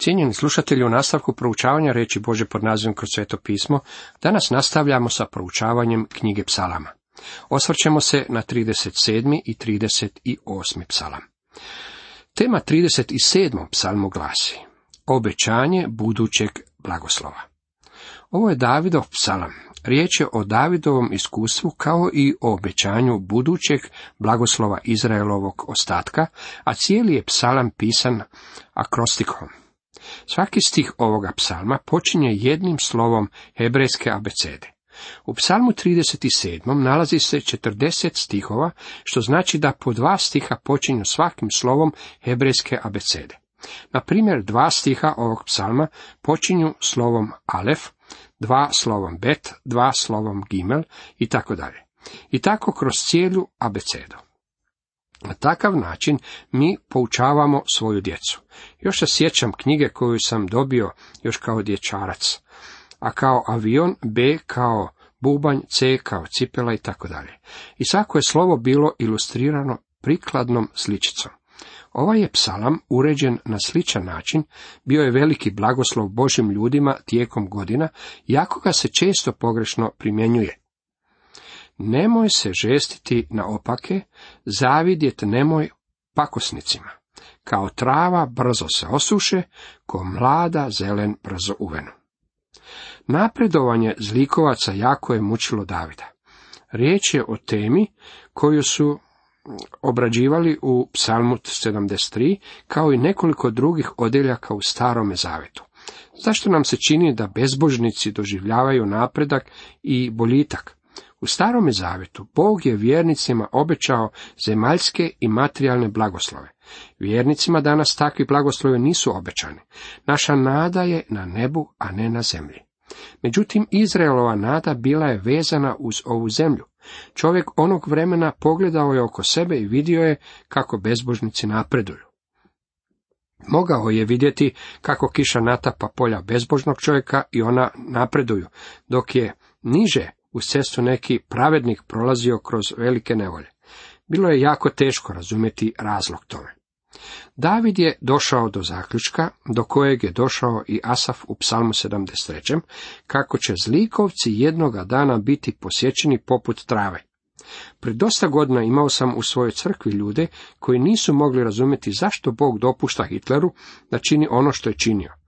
Cijenjeni slušatelji, u nastavku proučavanja reći Bože pod nazivom kroz sveto pismo, danas nastavljamo sa proučavanjem knjige psalama. Osvrćemo se na 37. i 38. psalam. Tema 37. psalmu glasi Obećanje budućeg blagoslova. Ovo je Davidov psalam. Riječ je o Davidovom iskustvu kao i o obećanju budućeg blagoslova Izraelovog ostatka, a cijeli je psalam pisan akrostikom. Svaki stih ovoga psalma počinje jednim slovom hebrejske abecede. U psalmu 37. nalazi se 40 stihova, što znači da po dva stiha počinju svakim slovom hebrejske abecede. Na primjer, dva stiha ovog psalma počinju slovom alef, dva slovom bet, dva slovom gimel i tako dalje. I tako kroz cijelu abecedu. Na takav način mi poučavamo svoju djecu. Još se sjećam knjige koju sam dobio još kao dječarac. A kao avion, B kao bubanj, C kao cipela i tako dalje. I svako je slovo bilo ilustrirano prikladnom sličicom. Ovaj je psalam uređen na sličan način, bio je veliki blagoslov Božim ljudima tijekom godina, jako ga se često pogrešno primjenjuje. Nemoj se žestiti na opake, zavidjet nemoj pakosnicima. Kao trava brzo se osuše, ko mlada zelen brzo uvenu. Napredovanje zlikovaca jako je mučilo Davida. Riječ je o temi koju su obrađivali u psalmu 73, kao i nekoliko drugih odjeljaka u starome zavetu. Zašto nam se čini da bezbožnici doživljavaju napredak i boljitak? U starome zavetu Bog je vjernicima obećao zemaljske i materijalne blagoslove. Vjernicima danas takvi blagoslovi nisu obećani. Naša nada je na nebu, a ne na zemlji. Međutim, Izraelova nada bila je vezana uz ovu zemlju. Čovjek onog vremena pogledao je oko sebe i vidio je kako bezbožnici napreduju. Mogao je vidjeti kako kiša natapa polja bezbožnog čovjeka i ona napreduju, dok je niže uz cestu neki pravednik prolazio kroz velike nevolje. Bilo je jako teško razumjeti razlog tome. David je došao do zaključka, do kojeg je došao i Asaf u psalmu 73. kako će zlikovci jednoga dana biti posjećeni poput trave. Pred dosta godina imao sam u svojoj crkvi ljude koji nisu mogli razumjeti zašto Bog dopušta Hitleru da čini ono što je činio.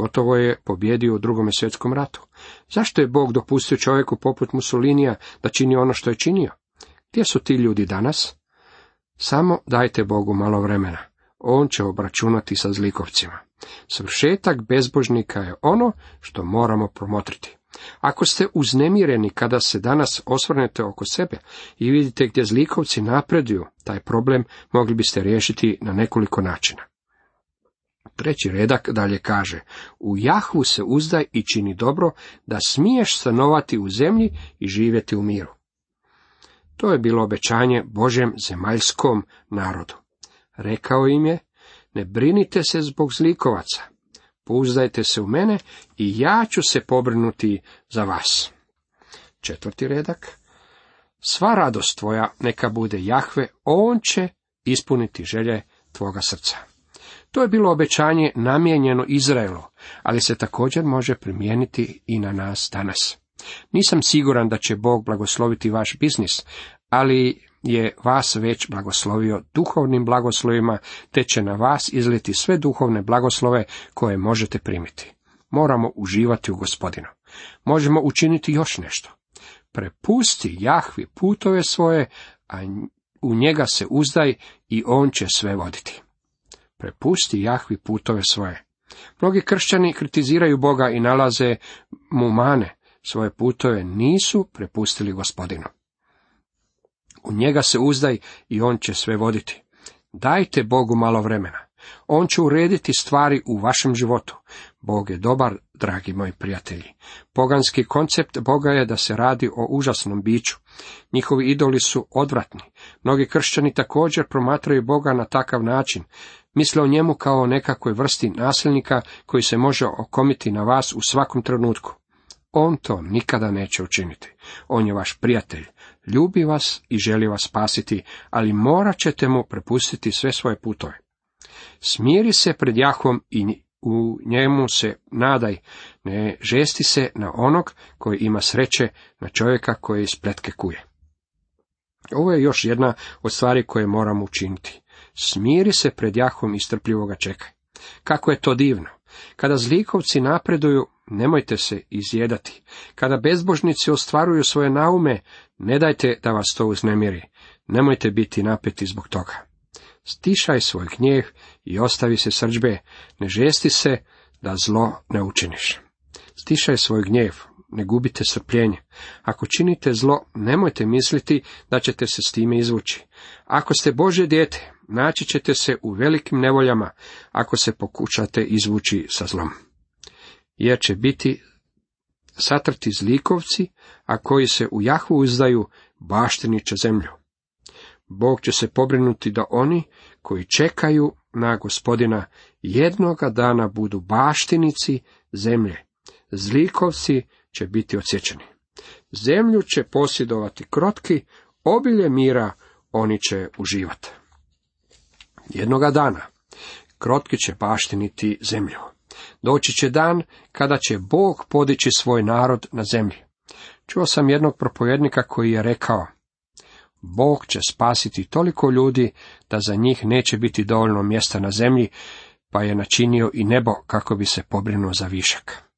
Gotovo je pobjedio u drugom svjetskom ratu. Zašto je Bog dopustio čovjeku poput Mussolinija da čini ono što je činio? Gdje su ti ljudi danas? Samo dajte Bogu malo vremena. On će obračunati sa zlikovcima. Svršetak bezbožnika je ono što moramo promotriti. Ako ste uznemireni kada se danas osvrnete oko sebe i vidite gdje zlikovci napreduju, taj problem mogli biste riješiti na nekoliko načina. Treći redak dalje kaže, u Jahvu se uzdaj i čini dobro, da smiješ stanovati u zemlji i živjeti u miru. To je bilo obećanje Božem zemaljskom narodu. Rekao im je, ne brinite se zbog zlikovaca, pouzdajte se u mene i ja ću se pobrinuti za vas. Četvrti redak, sva radost tvoja neka bude Jahve, on će ispuniti želje tvoga srca. To je bilo obećanje namijenjeno Izraelu, ali se također može primijeniti i na nas danas. Nisam siguran da će Bog blagosloviti vaš biznis, ali je vas već blagoslovio duhovnim blagoslovima, te će na vas izliti sve duhovne blagoslove koje možete primiti. Moramo uživati u gospodinu. Možemo učiniti još nešto. Prepusti Jahvi putove svoje, a u njega se uzdaj i on će sve voditi. Prepusti Jahvi putove svoje. Mnogi kršćani kritiziraju Boga i nalaze mu mane. Svoje putove nisu prepustili gospodinu. U njega se uzdaj i on će sve voditi. Dajte Bogu malo vremena. On će urediti stvari u vašem životu. Bog je dobar, dragi moji prijatelji. Poganski koncept Boga je da se radi o užasnom biću. Njihovi idoli su odvratni. Mnogi kršćani također promatraju Boga na takav način. Misle o njemu kao o nekakvoj vrsti nasilnika koji se može okomiti na vas u svakom trenutku. On to nikada neće učiniti. On je vaš prijatelj, ljubi vas i želi vas spasiti, ali morat ćete mu prepustiti sve svoje putove. Smiri se pred Jahvom i u njemu se nadaj, ne žesti se na onog koji ima sreće, na čovjeka koji spletke kuje. Ovo je još jedna od stvari koje moramo učiniti. Smiri se pred jahom i strpljivoga čekaj. Kako je to divno! Kada zlikovci napreduju, nemojte se izjedati. Kada bezbožnici ostvaruju svoje naume, ne dajte da vas to uznemiri. Nemojte biti napeti zbog toga. Stišaj svoj gnjev i ostavi se srđbe, ne žesti se da zlo ne učiniš. Stišaj svoj gnjev, ne gubite strpljenje. Ako činite zlo, nemojte misliti da ćete se s time izvući. Ako ste Bože dijete, naći ćete se u velikim nevoljama, ako se pokušate izvući sa zlom. Jer će biti satrti zlikovci, a koji se u Jahvu uzdaju, baštini će zemlju. Bog će se pobrinuti da oni koji čekaju na gospodina jednoga dana budu baštinici zemlje. Zlikovci će biti odsječeni. Zemlju će posjedovati krotki, obilje mira oni će uživati. Jednoga dana krotki će baštiniti zemlju. Doći će dan kada će Bog podići svoj narod na zemlji. Čuo sam jednog propovjednika koji je rekao, Bog će spasiti toliko ljudi da za njih neće biti dovoljno mjesta na zemlji, pa je načinio i nebo kako bi se pobrinuo za višak.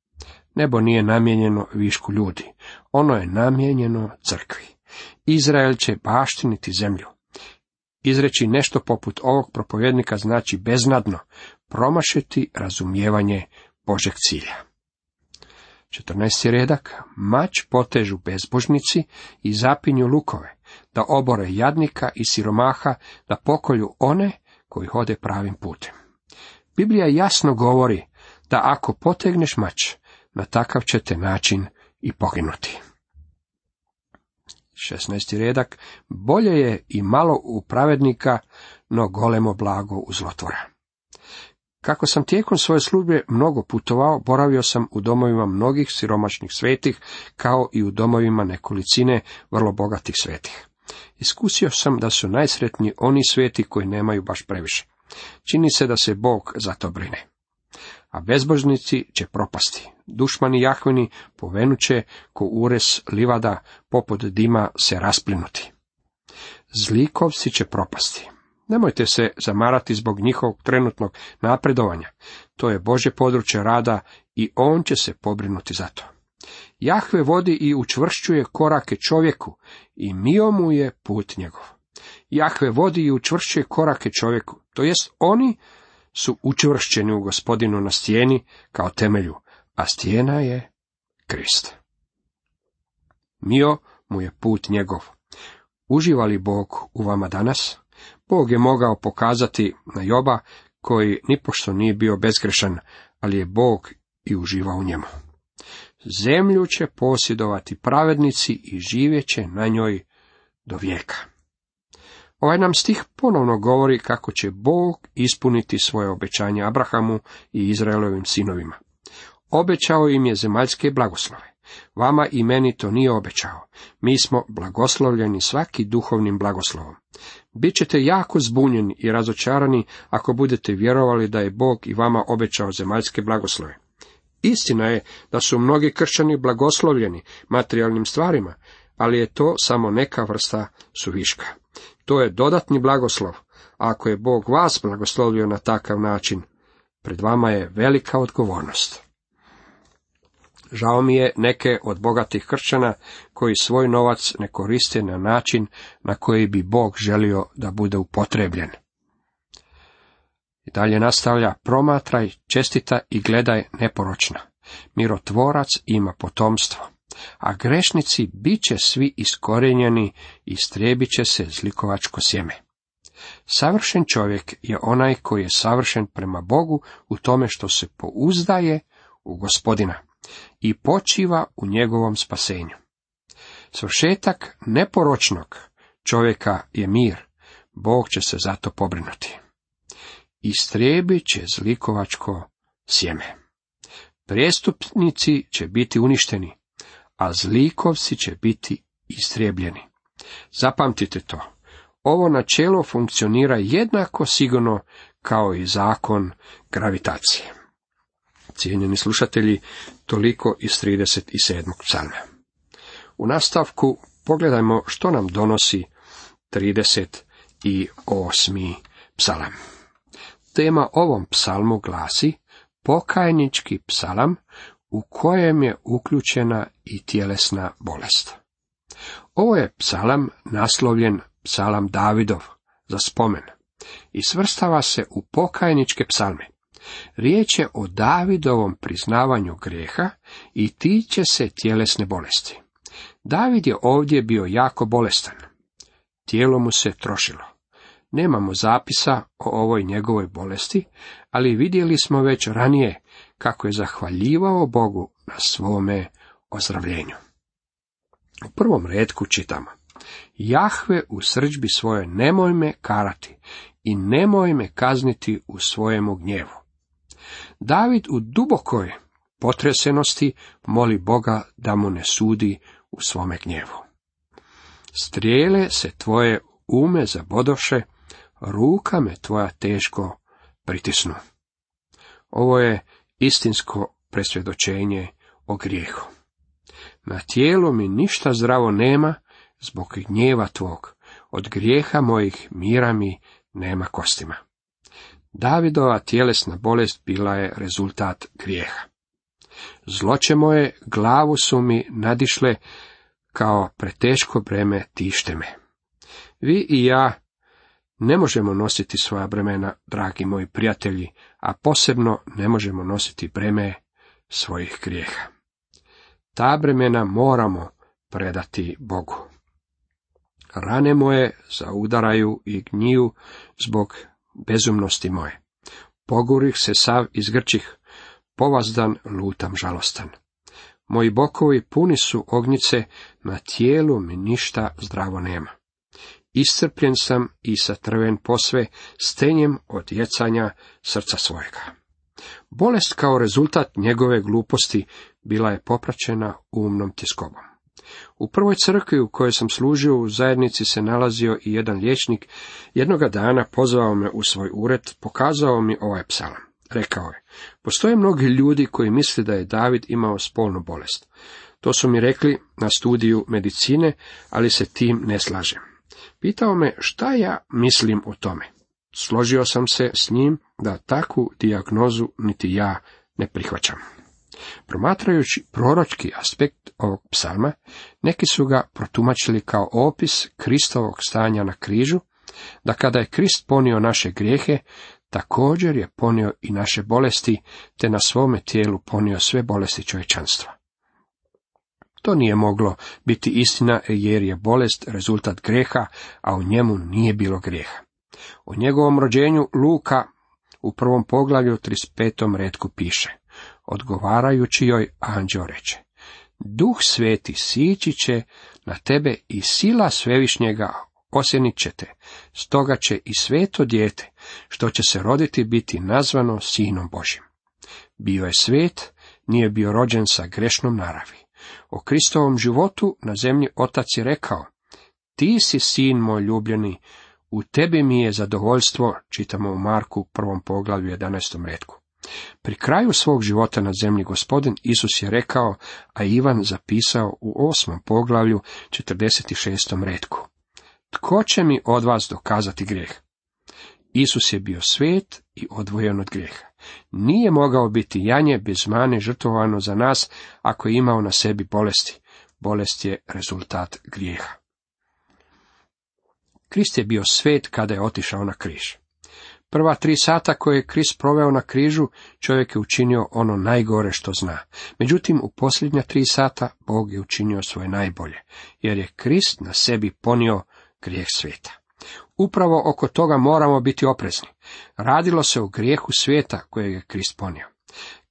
Nebo nije namijenjeno višku ljudi, ono je namijenjeno crkvi. Izrael će baštiniti zemlju. Izreći nešto poput ovog propovjednika znači beznadno, promašiti razumijevanje Božeg cilja. 14. redak, mač potežu bezbožnici i zapinju lukove, da obore jadnika i siromaha, da pokolju one koji hode pravim putem. Biblija jasno govori da ako potegneš mač, na takav ćete način i poginuti. 16. redak, bolje je i malo u pravednika, no golemo blago u zlotvora. Kako sam tijekom svoje službe mnogo putovao, boravio sam u domovima mnogih siromašnih svetih, kao i u domovima nekolicine vrlo bogatih svetih. Iskusio sam da su najsretniji oni sveti koji nemaju baš previše. Čini se da se Bog za to brine. A bezbožnici će propasti. Dušmani Jahvini povenuće ko ures livada poput dima se rasplinuti. Zlikovci će propasti. Nemojte se zamarati zbog njihovog trenutnog napredovanja. To je Bože područje rada i on će se pobrinuti za to. Jahve vodi i učvršćuje korake čovjeku i mio mu je put njegov. Jahve vodi i učvršćuje korake čovjeku, to jest oni su učvršćeni u gospodinu na stijeni kao temelju, a stijena je Krist. Mio mu je put njegov. Uživa li Bog u vama danas? Bog je mogao pokazati na Joba, koji nipošto nije bio bezgrešan, ali je Bog i uživao u njemu. Zemlju će posjedovati pravednici i živjet će na njoj do vijeka. Ovaj nam stih ponovno govori kako će Bog ispuniti svoje obećanje Abrahamu i Izraelovim sinovima. Obećao im je zemaljske blagoslove. Vama i meni to nije obećao. Mi smo blagoslovljeni svaki duhovnim blagoslovom. Bićete jako zbunjeni i razočarani ako budete vjerovali da je Bog i vama obećao zemaljske blagoslove. Istina je da su mnogi kršćani blagoslovljeni materijalnim stvarima, ali je to samo neka vrsta suviška. To je dodatni blagoslov. Ako je Bog vas blagoslovio na takav način, pred vama je velika odgovornost. Žao mi je neke od bogatih kršćana koji svoj novac ne koriste na način na koji bi Bog želio da bude upotrebljen. I dalje nastavlja, promatraj, čestita i gledaj neporočna. Mirotvorac ima potomstvo, a grešnici bit će svi iskorenjeni i strijebit će se zlikovačko sjeme. Savršen čovjek je onaj koji je savršen prema Bogu u tome što se pouzdaje u gospodina i počiva u njegovom spasenju. Svršetak neporočnog čovjeka je mir, Bog će se zato pobrinuti. Istrijebit će zlikovačko sjeme. Prijestupnici će biti uništeni, a zlikovci će biti istrijebljeni. Zapamtite to. Ovo načelo funkcionira jednako sigurno kao i zakon gravitacije. Cijenjeni slušatelji, toliko iz 37. psalma. U nastavku pogledajmo što nam donosi 38. psalam. Tema ovom psalmu glasi pokajnički psalam u kojem je uključena i tjelesna bolest. Ovo je psalam naslovljen psalam Davidov za spomen i svrstava se u pokajničke psalme. Riječ je o Davidovom priznavanju grijeha i tiče se tjelesne bolesti. David je ovdje bio jako bolestan. Tijelo mu se trošilo. Nemamo zapisa o ovoj njegovoj bolesti, ali vidjeli smo već ranije kako je zahvaljivao Bogu na svome ozdravljenju. U prvom redku čitamo. Jahve u srđbi svoje nemoj me karati i nemoj me kazniti u svojemu gnjevu. David u dubokoj potresenosti moli Boga da mu ne sudi u svome gnjevu. Strijele se tvoje ume zabodoše, ruka me tvoja teško pritisnu. Ovo je istinsko presvjedočenje o grijehu. Na tijelu mi ništa zdravo nema zbog gnjeva tvog, od grijeha mojih mira mi nema kostima. Davidova tjelesna bolest bila je rezultat grijeha. Zloće moje glavu su mi nadišle kao preteško breme tište me. Vi i ja ne možemo nositi svoja bremena, dragi moji prijatelji, a posebno ne možemo nositi breme svojih grijeha. Ta bremena moramo predati Bogu. Rane moje zaudaraju i gniju zbog bezumnosti moje. Pogurih se sav izgrčih, povazdan lutam žalostan. Moji bokovi puni su ognjice, na tijelu mi ništa zdravo nema. Iscrpljen sam i satrven posve, stenjem od jecanja srca svojega. Bolest kao rezultat njegove gluposti bila je popraćena umnom tjeskobom. U prvoj crkvi u kojoj sam služio u zajednici se nalazio i jedan liječnik. Jednoga dana pozvao me u svoj ured, pokazao mi ovaj psalam. Rekao je, postoje mnogi ljudi koji misle da je David imao spolnu bolest. To su mi rekli na studiju medicine, ali se tim ne slažem. Pitao me šta ja mislim o tome. Složio sam se s njim da takvu dijagnozu niti ja ne prihvaćam. Promatrajući proročki aspekt ovog psalma, neki su ga protumačili kao opis Kristovog stanja na križu, da kada je Krist ponio naše grijehe, također je ponio i naše bolesti, te na svome tijelu ponio sve bolesti čovječanstva. To nije moglo biti istina jer je bolest rezultat greha, a u njemu nije bilo grijeha. O njegovom rođenju Luka u prvom poglavlju 35. redku piše odgovarajući joj anđeo reče, Duh sveti sići će na tebe i sila svevišnjega osjenit će te, stoga će i sveto dijete, što će se roditi biti nazvano sinom Božim. Bio je svet, nije bio rođen sa grešnom naravi. O Kristovom životu na zemlji otac je rekao, ti si sin moj ljubljeni, u tebi mi je zadovoljstvo, čitamo u Marku prvom poglavlju 11. redku. Pri kraju svog života na zemlji gospodin Isus je rekao, a Ivan zapisao u osmom poglavlju 46. redku. Tko će mi od vas dokazati grijeh? Isus je bio svet i odvojen od grijeha. Nije mogao biti janje bez mane žrtvovano za nas ako je imao na sebi bolesti. Bolest je rezultat grijeha. Krist je bio svet kada je otišao na križ. Prva tri sata koje je Krist proveo na križu, čovjek je učinio ono najgore što zna. Međutim, u posljednja tri sata Bog je učinio svoje najbolje, jer je Krist na sebi ponio grijeh svijeta. Upravo oko toga moramo biti oprezni. Radilo se o grijehu svijeta kojeg je Krist ponio.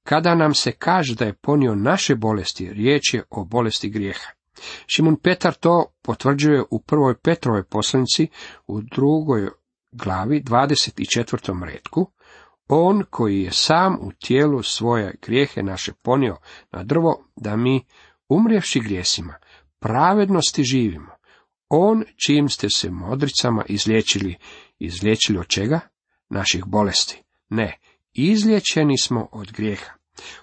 Kada nam se kaže da je ponio naše bolesti, riječ je o bolesti grijeha. Šimun Petar to potvrđuje u prvoj Petrovoj poslanici, u drugoj glavi 24. redku, on koji je sam u tijelu svoje grijehe naše ponio na drvo, da mi, umrijevši grijesima, pravednosti živimo. On, čim ste se modricama izliječili, izliječili od čega? Naših bolesti. Ne, izliječeni smo od grijeha.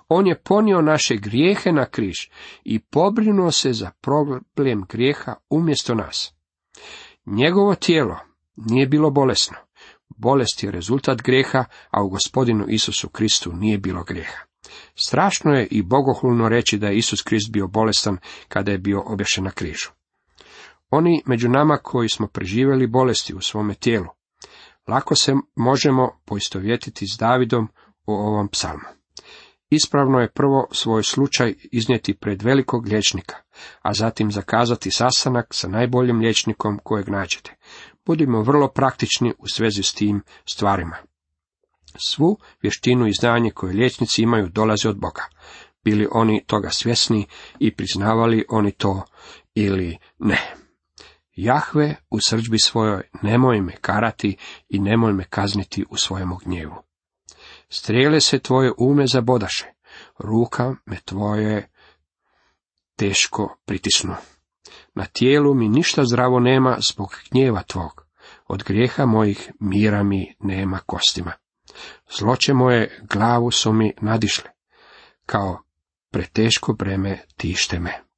On je ponio naše grijehe na križ i pobrinuo se za problem grijeha umjesto nas. Njegovo tijelo nije bilo bolesno. Bolest je rezultat grijeha, a u gospodinu Isusu Kristu nije bilo grijeha. Strašno je i bogohulno reći da je Isus Krist bio bolestan kada je bio obješen na križu. Oni među nama koji smo preživjeli bolesti u svome tijelu, lako se možemo poistovjetiti s Davidom u ovom psalmu. Ispravno je prvo svoj slučaj iznijeti pred velikog liječnika, a zatim zakazati sastanak sa najboljim liječnikom kojeg nađete. Budimo vrlo praktični u svezi s tim stvarima. Svu vještinu i znanje koje liječnici imaju dolaze od Boga. Bili oni toga svjesni i priznavali oni to ili ne. Jahve u srđbi svojoj nemoj me karati i nemoj me kazniti u svojemu gnjevu. Strijele se tvoje ume zabodaše, ruka me tvoje teško pritisnu. Na tijelu mi ništa zdravo nema zbog gnjeva tvog, od grijeha mojih mira mi nema kostima. Zloće moje glavu su mi nadišle, kao preteško breme tište me.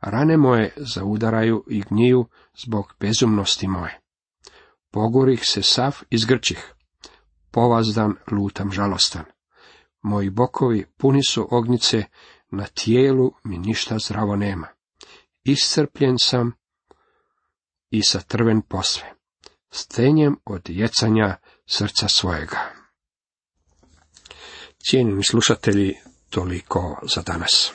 Rane moje zaudaraju i gniju zbog bezumnosti moje. Pogorih se sav izgrčih, povazdan lutam žalostan. Moji bokovi puni su ognjice, na tijelu mi ništa zdravo nema. Iscrpljen sam i satrven posve, stenjem od jecanja srca svojega. Cijenjeni slušatelji, toliko za danas.